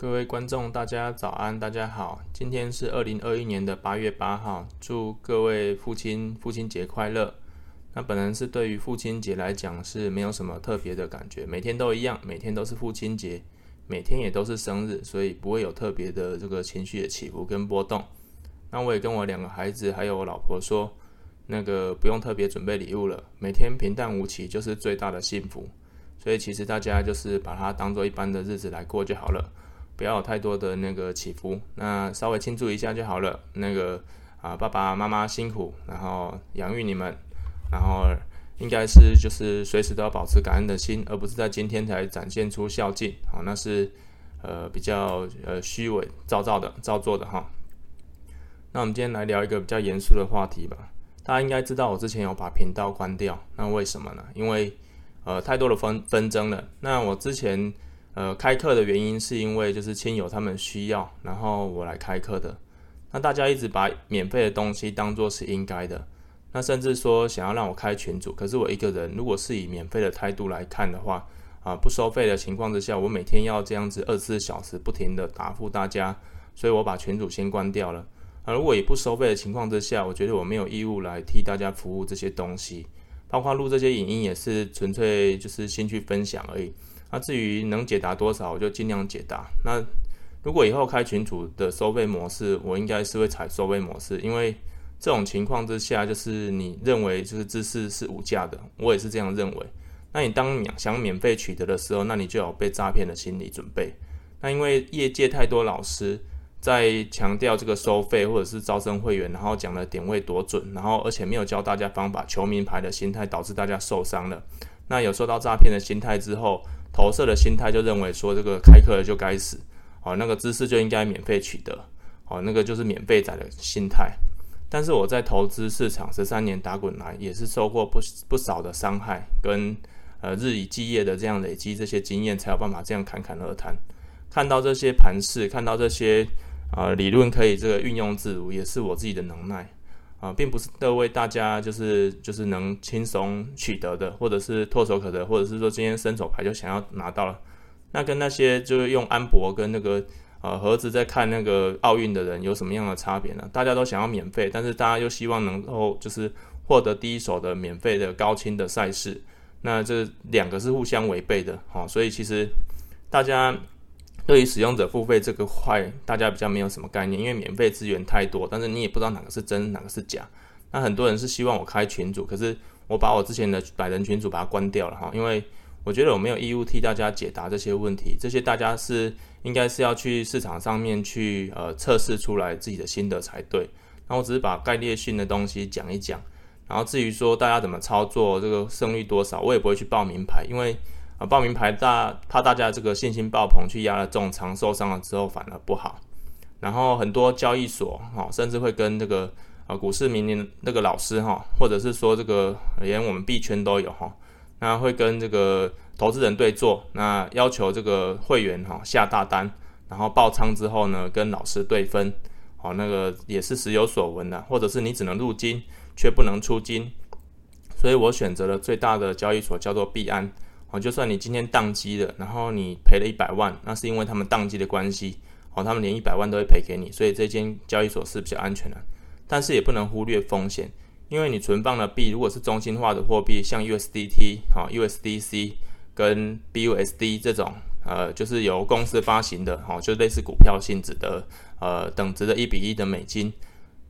各位观众，大家早安，大家好。今天是二零二一年的八月八号，祝各位父亲父亲节快乐。那本人是对于父亲节来讲是没有什么特别的感觉，每天都一样，每天都是父亲节，每天也都是生日，所以不会有特别的这个情绪的起伏跟波动。那我也跟我两个孩子还有我老婆说，那个不用特别准备礼物了，每天平淡无奇就是最大的幸福。所以其实大家就是把它当做一般的日子来过就好了。不要有太多的那个起伏，那稍微庆祝一下就好了。那个啊，爸爸妈妈辛苦，然后养育你们，然后应该是就是随时都要保持感恩的心，而不是在今天才展现出孝敬。好，那是呃比较呃虚伪造造的造作的哈。那我们今天来聊一个比较严肃的话题吧。大家应该知道我之前有把频道关掉，那为什么呢？因为呃太多的纷纷争了。那我之前。呃，开课的原因是因为就是亲友他们需要，然后我来开课的。那大家一直把免费的东西当做是应该的，那甚至说想要让我开群组，可是我一个人如果是以免费的态度来看的话，啊，不收费的情况之下，我每天要这样子二十四小时不停的答复大家，所以我把群组先关掉了。啊，如果以不收费的情况之下，我觉得我没有义务来替大家服务这些东西，包括录这些影音也是纯粹就是兴趣分享而已。那至于能解答多少，我就尽量解答。那如果以后开群组的收费模式，我应该是会采收费模式，因为这种情况之下，就是你认为就是知识是无价的，我也是这样认为。那你当想免费取得的时候，那你就有被诈骗的心理准备。那因为业界太多老师在强调这个收费或者是招生会员，然后讲的点位多准，然后而且没有教大家方法，求名牌的心态导致大家受伤了。那有受到诈骗的心态之后，投射的心态就认为说，这个开课了就该死，哦，那个知识就应该免费取得，哦，那个就是免费仔的心态。但是我在投资市场十三年打滚来，也是受过不不少的伤害，跟呃日以继夜的这样累积这些经验，才有办法这样侃侃而谈。看到这些盘势，看到这些呃理论可以这个运用自如，也是我自己的能耐。啊，并不是各位大家就是就是能轻松取得的，或者是唾手可得，或者是说今天伸手牌就想要拿到了，那跟那些就是用安博跟那个呃盒子在看那个奥运的人有什么样的差别呢？大家都想要免费，但是大家又希望能够就是获得第一手的免费的高清的赛事，那这两个是互相违背的，哈，所以其实大家。对于使用者付费这个块，大家比较没有什么概念，因为免费资源太多，但是你也不知道哪个是真，哪个是假。那很多人是希望我开群组，可是我把我之前的百人群组把它关掉了哈，因为我觉得我没有义务替大家解答这些问题，这些大家是应该是要去市场上面去呃测试出来自己的心得才对。那我只是把概念性的东西讲一讲，然后至于说大家怎么操作，这个胜率多少，我也不会去报名牌，因为。啊，报名牌大，怕大家这个信心爆棚去压了重仓，受伤了之后反而不好。然后很多交易所哈，甚至会跟这个呃股市名人那个老师哈，或者是说这个连我们币圈都有哈，那会跟这个投资人对坐，那要求这个会员哈下大单，然后爆仓之后呢跟老师对分，好，那个也是时有所闻的，或者是你只能入金却不能出金，所以我选择了最大的交易所叫做币安。哦，就算你今天宕机了，然后你赔了一百万，那是因为他们宕机的关系，哦，他们连一百万都会赔给你，所以这间交易所是比较安全的。但是也不能忽略风险，因为你存放的币如果是中心化的货币，像 USDT、哈 USDC 跟 BUSD 这种，呃，就是由公司发行的，哈，就类似股票性质的，呃，等值的一比一的美金，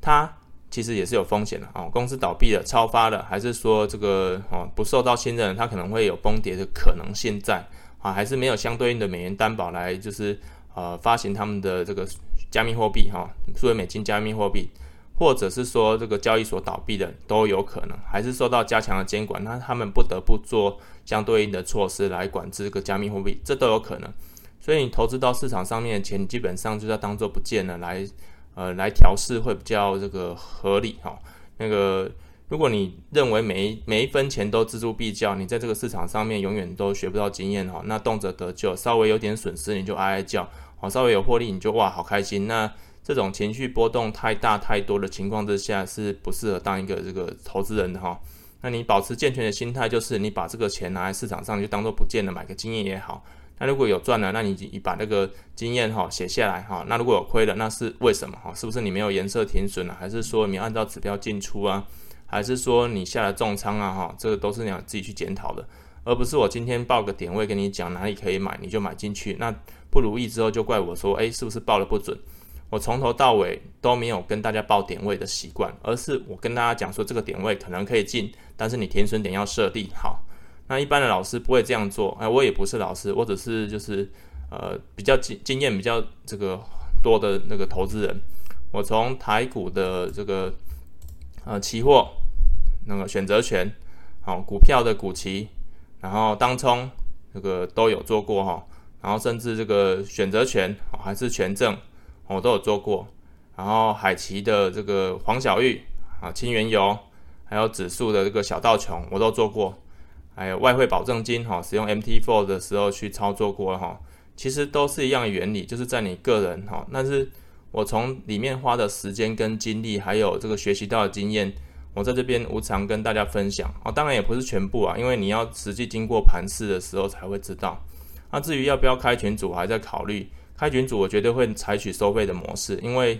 它。其实也是有风险的哦，公司倒闭了、超发了，还是说这个哦不受到信任，它可能会有崩跌的可能性在啊，还是没有相对应的美元担保来就是呃发行他们的这个加密货币哈，数位美金加密货币，或者是说这个交易所倒闭的都有可能，还是受到加强的监管，那他们不得不做相对应的措施来管制这个加密货币，这都有可能。所以你投资到市场上面的钱，基本上就要当做不见了来。呃，来调试会比较这个合理哈。那个，如果你认为每一每一分钱都锱铢必较，你在这个市场上面永远都学不到经验哈。那动辄得咎，稍微有点损失你就哀哀叫，好，稍微有获利你就哇好开心。那这种情绪波动太大太多的情况之下，是不适合当一个这个投资人的哈。那你保持健全的心态，就是你把这个钱拿来市场上就当做不见了，买个经验也好。那如果有赚了，那你你把那个经验哈写下来哈。那如果有亏了，那是为什么哈？是不是你没有颜色停损了，还是说你按照指标进出啊？还是说你下了重仓啊？哈，这个都是你要自己去检讨的，而不是我今天报个点位跟你讲哪里可以买，你就买进去。那不如意之后就怪我说，诶，是不是报的不准？我从头到尾都没有跟大家报点位的习惯，而是我跟大家讲说这个点位可能可以进，但是你停损点要设定好。那一般的老师不会这样做，哎，我也不是老师，我只是就是呃比较经经验比较这个多的那个投资人。我从台股的这个呃期货那个选择权，好股票的股期，然后当冲这个都有做过哈，然后甚至这个选择权还是权证。我都有做过，然后海奇的这个黄小玉啊、清原油，还有指数的这个小道琼，我都做过，还有外汇保证金哈，使用 MT4 的时候去操作过哈，其实都是一样的原理，就是在你个人哈，但是我从里面花的时间跟精力，还有这个学习到的经验，我在这边无偿跟大家分享啊，当然也不是全部啊，因为你要实际经过盘试的时候才会知道。那至于要不要开群组，还在考虑。开群组，我绝对会采取收费的模式，因为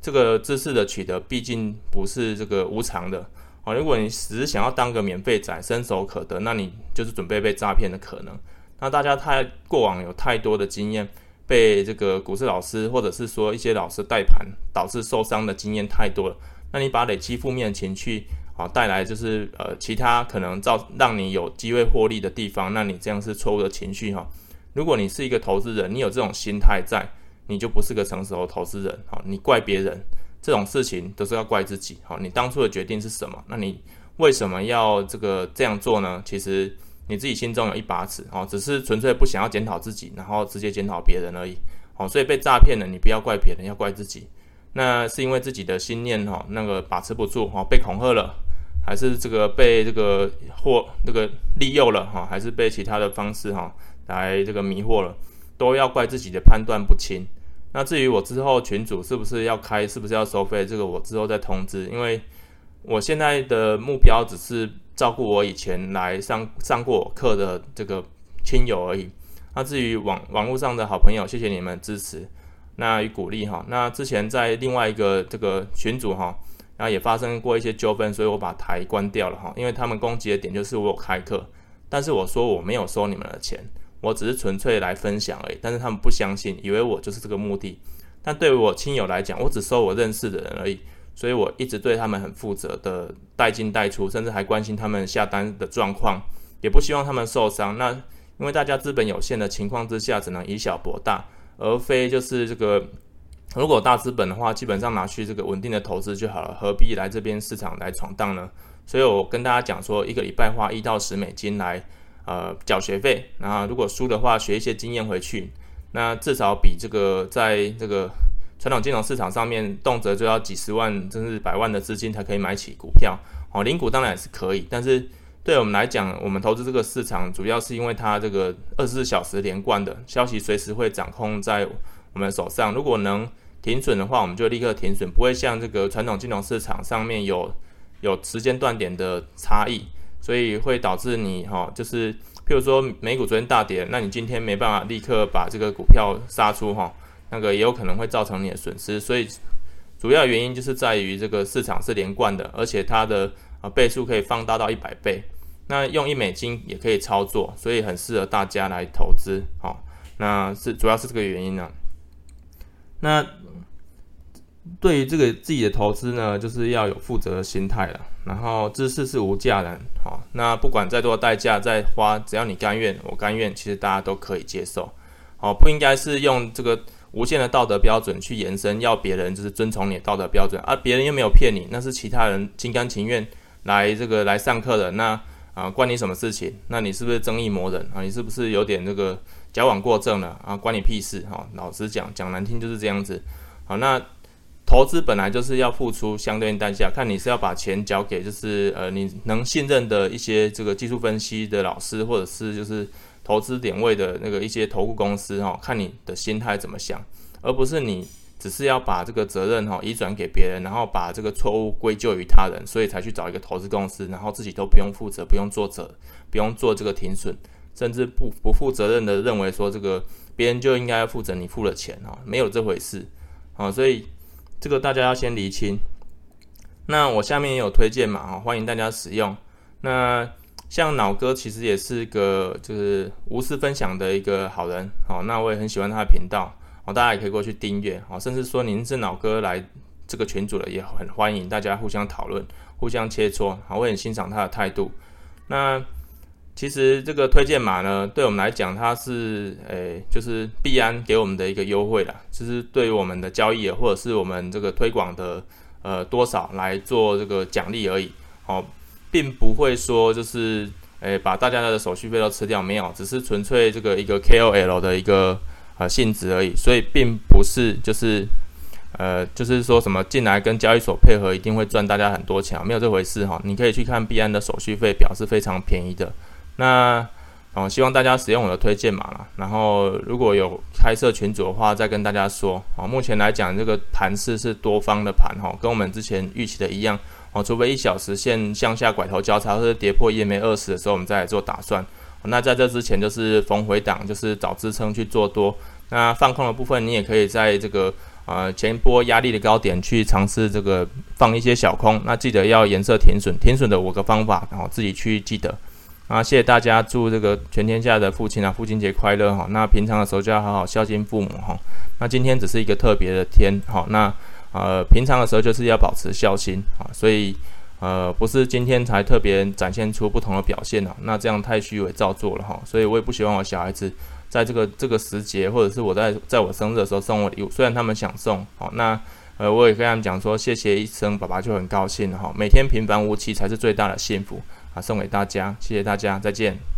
这个知识的取得毕竟不是这个无偿的啊。如果你只是想要当个免费仔，伸手可得，那你就是准备被诈骗的可能。那大家太过往有太多的经验，被这个股市老师或者是说一些老师带盘导致受伤的经验太多了。那你把累积负面情绪啊带来，就是呃其他可能造让你有机会获利的地方，那你这样是错误的情绪哈。如果你是一个投资人，你有这种心态在，你就不是个成熟的投资人。好，你怪别人这种事情都是要怪自己。好，你当初的决定是什么？那你为什么要这个这样做呢？其实你自己心中有一把尺。哦，只是纯粹不想要检讨自己，然后直接检讨别人而已。哦，所以被诈骗了，你不要怪别人，要怪自己。那是因为自己的心念哈，那个把持不住哈，被恐吓了，还是这个被这个或这个利诱了哈，还是被其他的方式哈？来这个迷惑了，都要怪自己的判断不清。那至于我之后群组是不是要开，是不是要收费，这个我之后再通知。因为我现在的目标只是照顾我以前来上上过我课的这个亲友而已。那至于网网络上的好朋友，谢谢你们支持，那与鼓励哈。那之前在另外一个这个群组哈，然后也发生过一些纠纷，所以我把台关掉了哈。因为他们攻击的点就是我有开课，但是我说我没有收你们的钱。我只是纯粹来分享而已，但是他们不相信，以为我就是这个目的。但对我亲友来讲，我只收我认识的人而已，所以我一直对他们很负责的带进带出，甚至还关心他们下单的状况，也不希望他们受伤。那因为大家资本有限的情况之下，只能以小博大，而非就是这个如果大资本的话，基本上拿去这个稳定的投资就好了，何必来这边市场来闯荡呢？所以我跟大家讲说，一个礼拜花一到十美金来。呃，缴学费，然后如果输的话，学一些经验回去，那至少比这个在这个传统金融市场上面动辄就要几十万甚至百万的资金才可以买起股票。哦，零股当然也是可以，但是对我们来讲，我们投资这个市场主要是因为它这个二十四小时连贯的消息随时会掌控在我们手上。如果能停损的话，我们就立刻停损，不会像这个传统金融市场上面有有时间断点的差异。所以会导致你哈，就是譬如说美股昨天大跌，那你今天没办法立刻把这个股票杀出哈，那个也有可能会造成你的损失。所以主要原因就是在于这个市场是连贯的，而且它的啊倍数可以放大到一百倍。那用一美金也可以操作，所以很适合大家来投资。好，那是主要是这个原因呢。那对于这个自己的投资呢，就是要有负责的心态了。然后知识是无价的，好，那不管再多代价再花，只要你甘愿，我甘愿，其实大家都可以接受。好，不应该是用这个无限的道德标准去延伸，要别人就是遵从你的道德标准，而、啊、别人又没有骗你，那是其他人心甘情愿来这个来上课的，那啊关你什么事情？那你是不是争议魔人啊？你是不是有点这个矫枉过正了啊？关你屁事哈！老实讲，讲难听就是这样子。好，那。投资本来就是要付出相对应代价，看你是要把钱交给就是呃你能信任的一些这个技术分析的老师，或者是就是投资点位的那个一些投顾公司哈，看你的心态怎么想，而不是你只是要把这个责任哈移转给别人，然后把这个错误归咎于他人，所以才去找一个投资公司，然后自己都不用负责，不用做责，不用做这个停损，甚至不不负责任的认为说这个别人就应该要负责你付了钱哈，没有这回事啊，所以这个大家要先厘清。那我下面也有推荐码啊，欢迎大家使用。那像脑哥其实也是个就是无私分享的一个好人，好，那我也很喜欢他的频道，好，大家也可以过去订阅，好，甚至说您是脑哥来这个群组了，也很欢迎大家互相讨论、互相切磋，好，我很欣赏他的态度。那其实这个推荐码呢，对我们来讲，它是诶、就是币安给我们的一个优惠啦，就是对于我们的交易或者是我们这个推广的呃多少来做这个奖励而已，好。并不会说就是，诶，把大家的手续费都吃掉，没有，只是纯粹这个一个 KOL 的一个呃性质而已，所以并不是就是，呃，就是说什么进来跟交易所配合一定会赚大家很多钱，没有这回事哈。你可以去看币安的手续费表是非常便宜的。那哦，希望大家使用我的推荐码啦。然后如果有开设群组的话，再跟大家说。哦，目前来讲，这个盘势是多方的盘哈，跟我们之前预期的一样。哦，除非一小时线向下拐头交叉或者跌破 EMA 二十的时候，我们再来做打算。那在这之前，就是逢回档，就是找支撑去做多。那放空的部分，你也可以在这个呃前波压力的高点去尝试这个放一些小空。那记得要颜色停损，停损的五个方法，然后自己去记得。啊，谢谢大家，祝这个全天下的父亲啊，父亲节快乐哈。那平常的时候就要好好孝敬父母哈。那今天只是一个特别的天，好那。呃，平常的时候就是要保持孝心啊，所以呃，不是今天才特别展现出不同的表现啊，那这样太虚伪造作了哈，所以我也不希望我小孩子在这个这个时节，或者是我在在我生日的时候送我礼物，虽然他们想送，好，那呃，我也跟他们讲说，谢谢一声，爸爸就很高兴哈，每天平凡无奇才是最大的幸福啊，送给大家，谢谢大家，再见。